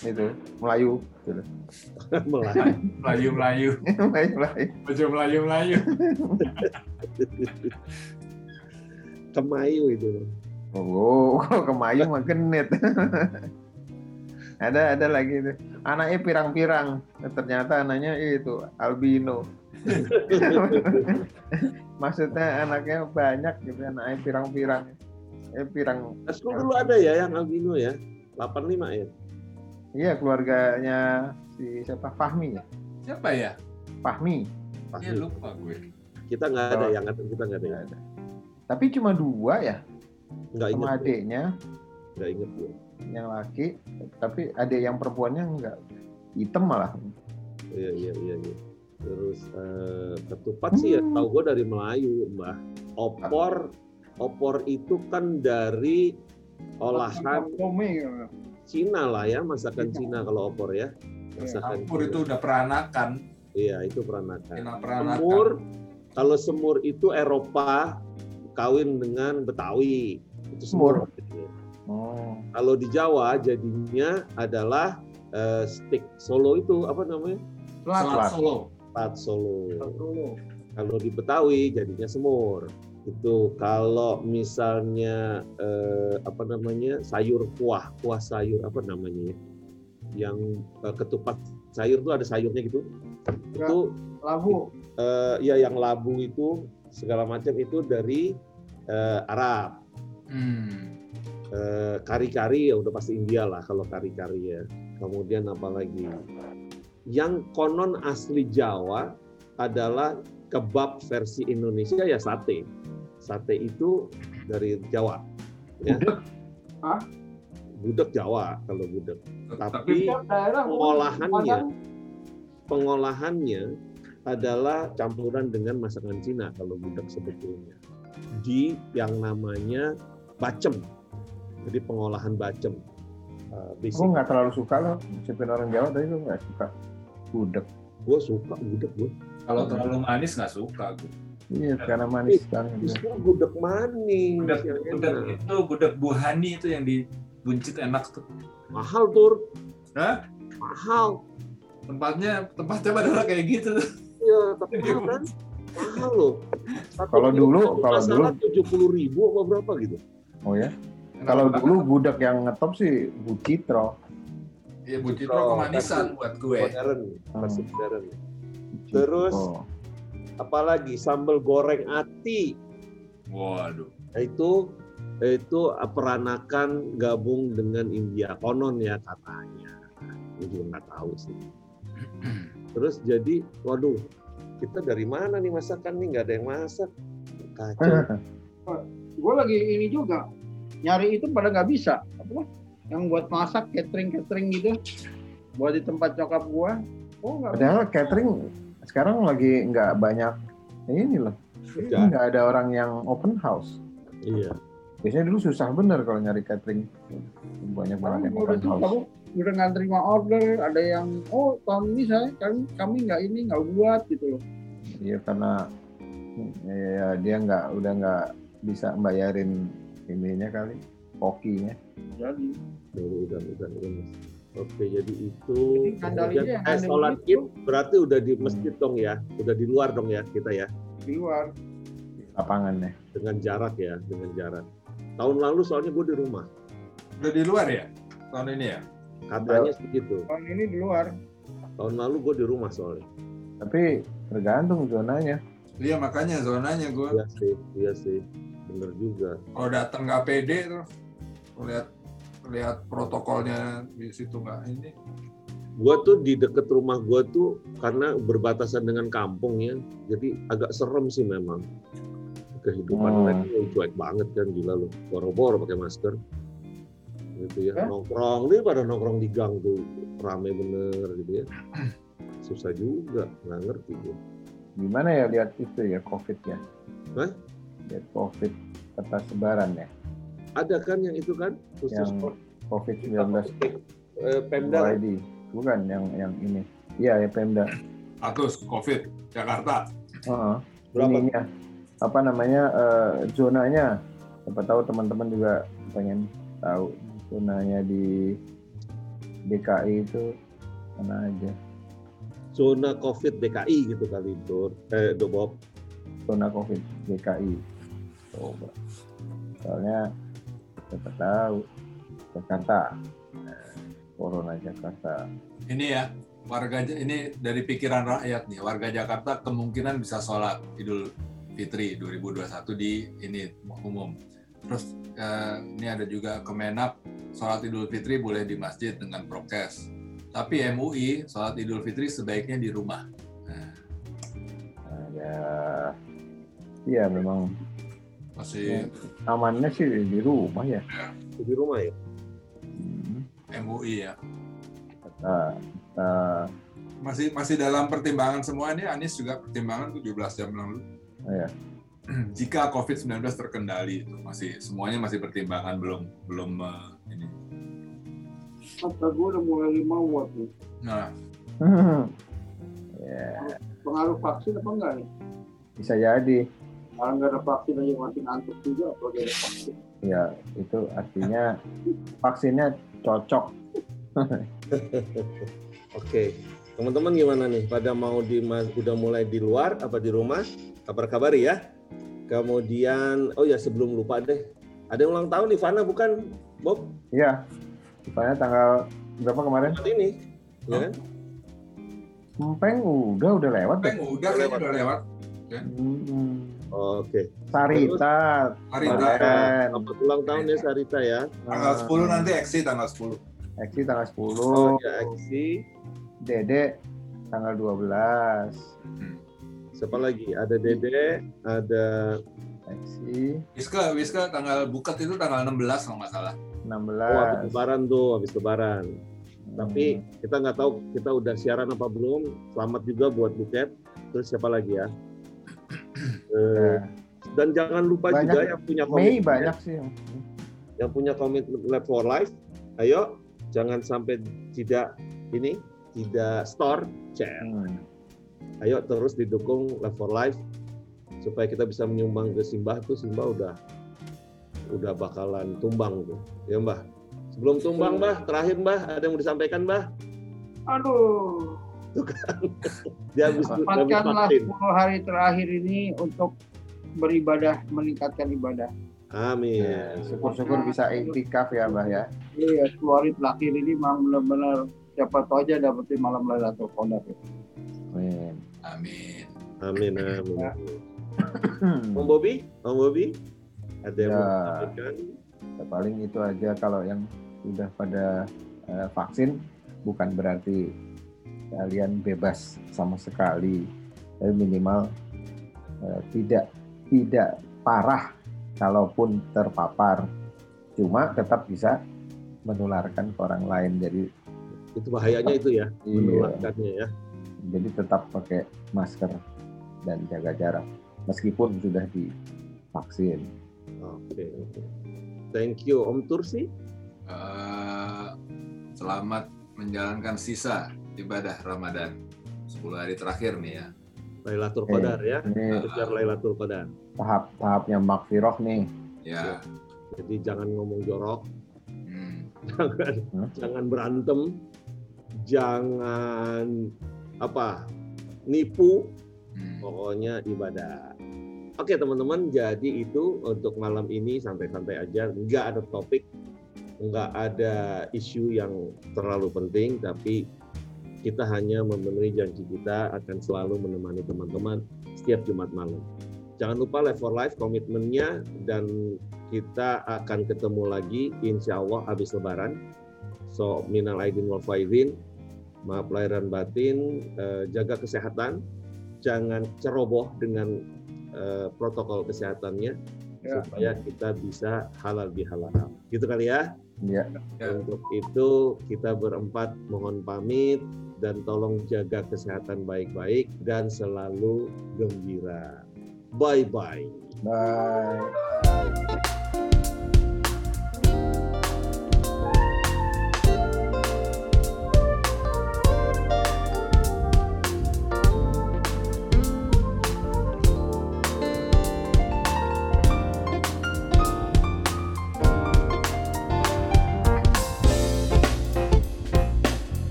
Itu, Melayu. Gitu. Melayu. Melayu Melayu. Melayu, Melayu. Baju Melayu Melayu. Kemayu itu. Oh, kalau ke Mayu mah genit. Ada ada lagi itu. Anaknya pirang-pirang. Ternyata anaknya itu albino. Maksudnya anaknya banyak gitu, anaknya pirang-pirang. Eh pirang. Sekolah dulu ada ya yang albino ya. 85 ya. Iya keluarganya si siapa Fahmi ya? Siapa ya? Fahmi. Pasti. Iya lupa gue. Kita nggak ada Oh. yang kita nggak ada. Yang- ada. Tapi cuma dua ya Nggak inget. sama adiknya Nggak inget gue. Yang laki, tapi adik yang perempuannya enggak hitam malah. Iya iya iya. iya. Terus eh, ketupat sih ya Hmm. tahu gue dari Melayu mbah. Opor opor itu kan dari olahan Tommy, Cina lah ya masakan Cina kalau opor ya. Masakan Campur Cina. itu udah peranakan. Iya itu peranakan. Peranakan. Semur kalau semur itu Eropa kawin dengan Betawi itu semur. Oh. Kalau di Jawa jadinya adalah eh, stick Solo itu apa namanya? Selat Solo. Plat Solo. Kalau di Betawi jadinya semur. Itu kalau misalnya eh, apa namanya sayur kuah, kuah sayur apa namanya ya? Yang eh, ketupat sayur tuh ada sayurnya gitu. Ya. Itu Labu. eh, ya yang labu itu segala macam itu dari eh, Arab. Hmm. Eh, kari-kari ya udah pasti India lah kalau kari-kari ya. Kemudian apa lagi? Yang konon asli Jawa adalah kebab versi Indonesia ya sate. Sate itu dari Jawa. Ya. Gudeg? Hah? Gudeg Jawa kalau gudeg. Tapi pengolahannya pengolahannya adalah campuran dengan masakan Cina kalau gudeg sebetulnya di yang namanya bacem jadi pengolahan bacem uh, Aku basic nggak terlalu suka loh, cipin orang Jawa tapi gue nggak suka gudeg. gue suka gudeg gue kalau terlalu manis nggak suka gue. Iya, karena manis banget. justru gudeg manis Gudeg, yang gudeg enak. itu gudeg buhani itu yang dibuncit enak tuh. mahal tur Hah? mahal Tempatnya tempatnya padahal kayak gitu. ya tapi mahal kan mahal loh Kalau dulu- kalau dulu- tujuh puluh ribu apa berapa gitu Oh ya, kalau dulu gudeg yang ngetop sih Bucitro. ya bucitro kemanisan buat gue. modern versi Hmm. modern. Terus? apalagi sambal goreng ati Waduh. Nah, itu itu peranakan gabung dengan India konon ya katanya gue juga nggak tahu sih terus jadi waduh kita dari mana nih masakan nih nggak ada yang masak kacau gue lagi ini juga nyari itu pada nggak bisa apa yang buat masak catering catering gitu buat di tempat nyokap gua oh nggak bisa. Padahal catering sekarang lagi nggak banyak ini loh. Nggak. Nggak ada orang yang open house. iya Biasanya dulu susah bener kalau nyari catering. Banyak banget yang open house. kamu udah nggak terima order ada yang oh tahun ini saya kami kami nggak ini nggak buat gitu loh Iya karena ya dia nggak udah nggak bisa bayarin ininya kali kokinya. jadi. Udah udah udah udah Mas. oke jadi itu kemudian yang eh, sholat id berarti udah di masjid dong ya? Udah di luar dong ya kita ya? Di luar. Lapangannya. dengan jarak ya dengan jarak. Tahun lalu soalnya gue di rumah. Udah di luar ya? Tahun ini ya. katanya segitu tahun ini di luar. Tahun lalu gue di rumah soalnya. Tapi tergantung zonanya. Iya makanya zonanya gue iya sih iya sih bener juga kalau datang nggak pede tuh lihat lihat protokolnya di situ nggak ini. gue tuh di deket rumah gue tuh karena berbatasan dengan kampung ya jadi agak serem sih memang kehidupan Hmm. mereka cuek banget kan gila lu boro-boro pakai masker gitu ya Hah? nongkrong nih pada nongkrong di gang tuh rame bener gitu ya susah juga nggak ngerti gue Gimana ya lihat itu ya COVID ya? Hah? Lihat COVID kertas sebaran ya. ada kan yang itu kan khusus Yang for- COVID-19 eh, Pemda? OID. Bukan yang yang ini. Iya, ya Pemda. Status COVID Jakarta. Heeh. Berapa? Ininya, apa namanya eh, zonanya? Siapa tahu teman-teman juga pengen tahu zonanya di DKI itu mana aja. zona COVID DKI gitu kali Dur. Eh, Do Bob. Zona COVID DKI. Coba. Soalnya siapa tahu Jakarta. Corona Jakarta. Ini ya warga ini dari pikiran rakyat nih warga Jakarta kemungkinan bisa sholat Idul Fitri 2021 di ini umum. Terus eh, ini ada juga Kemenap sholat Idul Fitri boleh di masjid dengan prokes. Tapi MUI sholat Idul Fitri sebaiknya di rumah. Nah, Nah, ya, iya memang masih amannya sih di rumah ya. Di rumah ya. Hmm. MUI ya. Kita, kita Masih masih dalam pertimbangan semua ini Anies juga pertimbangan 17 jam lalu. Iya. Jika COVID-19 terkendali itu masih semuanya masih pertimbangan belum belum eh, ini. Mata gue udah mulai lima watt nih. Nah, ya Pengaruh vaksin apa enggak nih? bisa jadi Kalau nggak ada vaksin aja mati ngantuk juga, apalagi ada vaksin. ya itu artinya vaksinnya cocok Oke. Teman-teman gimana nih? Pada mau di udah mulai di luar apa di rumah? Kabar-kabari ya. Kemudian oh ya sebelum lupa deh. Ada yang ulang tahun Ivana bukan Bob? iya Soalnya tanggal berapa kemarin ini. Ya kan? Empeng udah udah lewat deh Peng udah kayaknya udah lewat. Hmm. Oke. Sarita Sarita. Selamat ulang tahun ya Sarita ya. tanggal 10 nanti eksi tanggal 10. Eksi tanggal 10 Oh ya Eksi. Dede tanggal 12 Siapa lagi? Ada Dede, ada Eksi Wiska Wiska tanggal buket itu tanggal 16 kalau nggak salah. 16 oh, habis lebaran tuh, habis lebaran. Tapi kita nggak tahu kita udah siaran apa belum. Selamat juga buat Buket. Terus siapa lagi ya? Nah, dan jangan lupa Banyak. juga yang punya Mei komitmen, banyak sih yang punya komitmen Lab for Life. Ayo, jangan sampai tidak ini tidak store, chat. Hmm. Ayo terus didukung Lab for Life supaya kita bisa menyumbang ke Simbah tuh Simbah udah udah bakalan tumbang tuh, ya Mbah. Sebelum tumbang, Mbah, terakhir Mbah, ada yang mau disampaikan, Mbah? Aduh, Dia habis habis sempatkanlah vaksin. 10 hari terakhir ini untuk beribadah, meningkatkan ibadah. Amin. Ya, syukur-syukur bisa iktikaf ya Mbah ya Iya, 10 hari terakhir ini memang benar-benar siapa tahu aja dapetin malam Lailatul Qadar. Amin. Amin. Amin, amin. amin. Om Bobi, Om Bobi, ada yang Ya. mau? Ya, paling itu aja kalau yang sudah pada eh, vaksin bukan berarti kalian bebas sama sekali tapi minimal eh, tidak tidak parah kalaupun terpapar cuma tetap bisa menularkan ke orang lain jadi Itu bahayanya itu ya, iya, menularkannya ya. jadi tetap pakai masker dan jaga jarak meskipun sudah divaksin Oke, oke. Thank you Om Tursi. Eh, selamat menjalankan sisa ibadah Ramadan 10 hari terakhir nih ya. Lailatul. Qadar ya. Kejar Lailatul Qadar. tahap-tahapnya makfiroh nih Ya. Jadi jangan ngomong jorok, Hmm. jangan Hmm? jangan berantem, jangan apa nipu, Hmm. pokoknya ibadah. Oke teman-teman, jadi itu untuk malam ini santai-santai aja, nggak ada topik, nggak ada isu yang terlalu penting, tapi kita hanya memenuhi janji kita akan selalu menemani teman-teman setiap Jumat malam. Jangan lupa Live for Life komitmennya dan kita akan ketemu lagi insya Allah habis lebaran. So minal aidin wal faizin, maaf lahir dan batin, eh, jaga kesehatan, jangan ceroboh dengan eh, protokol kesehatannya Ya. supaya kita bisa halal bihalal. Gitu kali ya. ya Ya. Untuk itu kita berempat mohon pamit dan tolong jaga kesehatan baik-baik dan selalu gembira. Bye bye. bye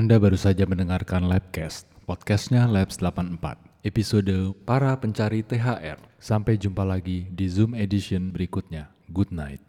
Anda baru saja mendengarkan Labcast, podcastnya Labs 84, episode Para Pencari THR. Sampai jumpa lagi di Zoom Edition berikutnya. Good night.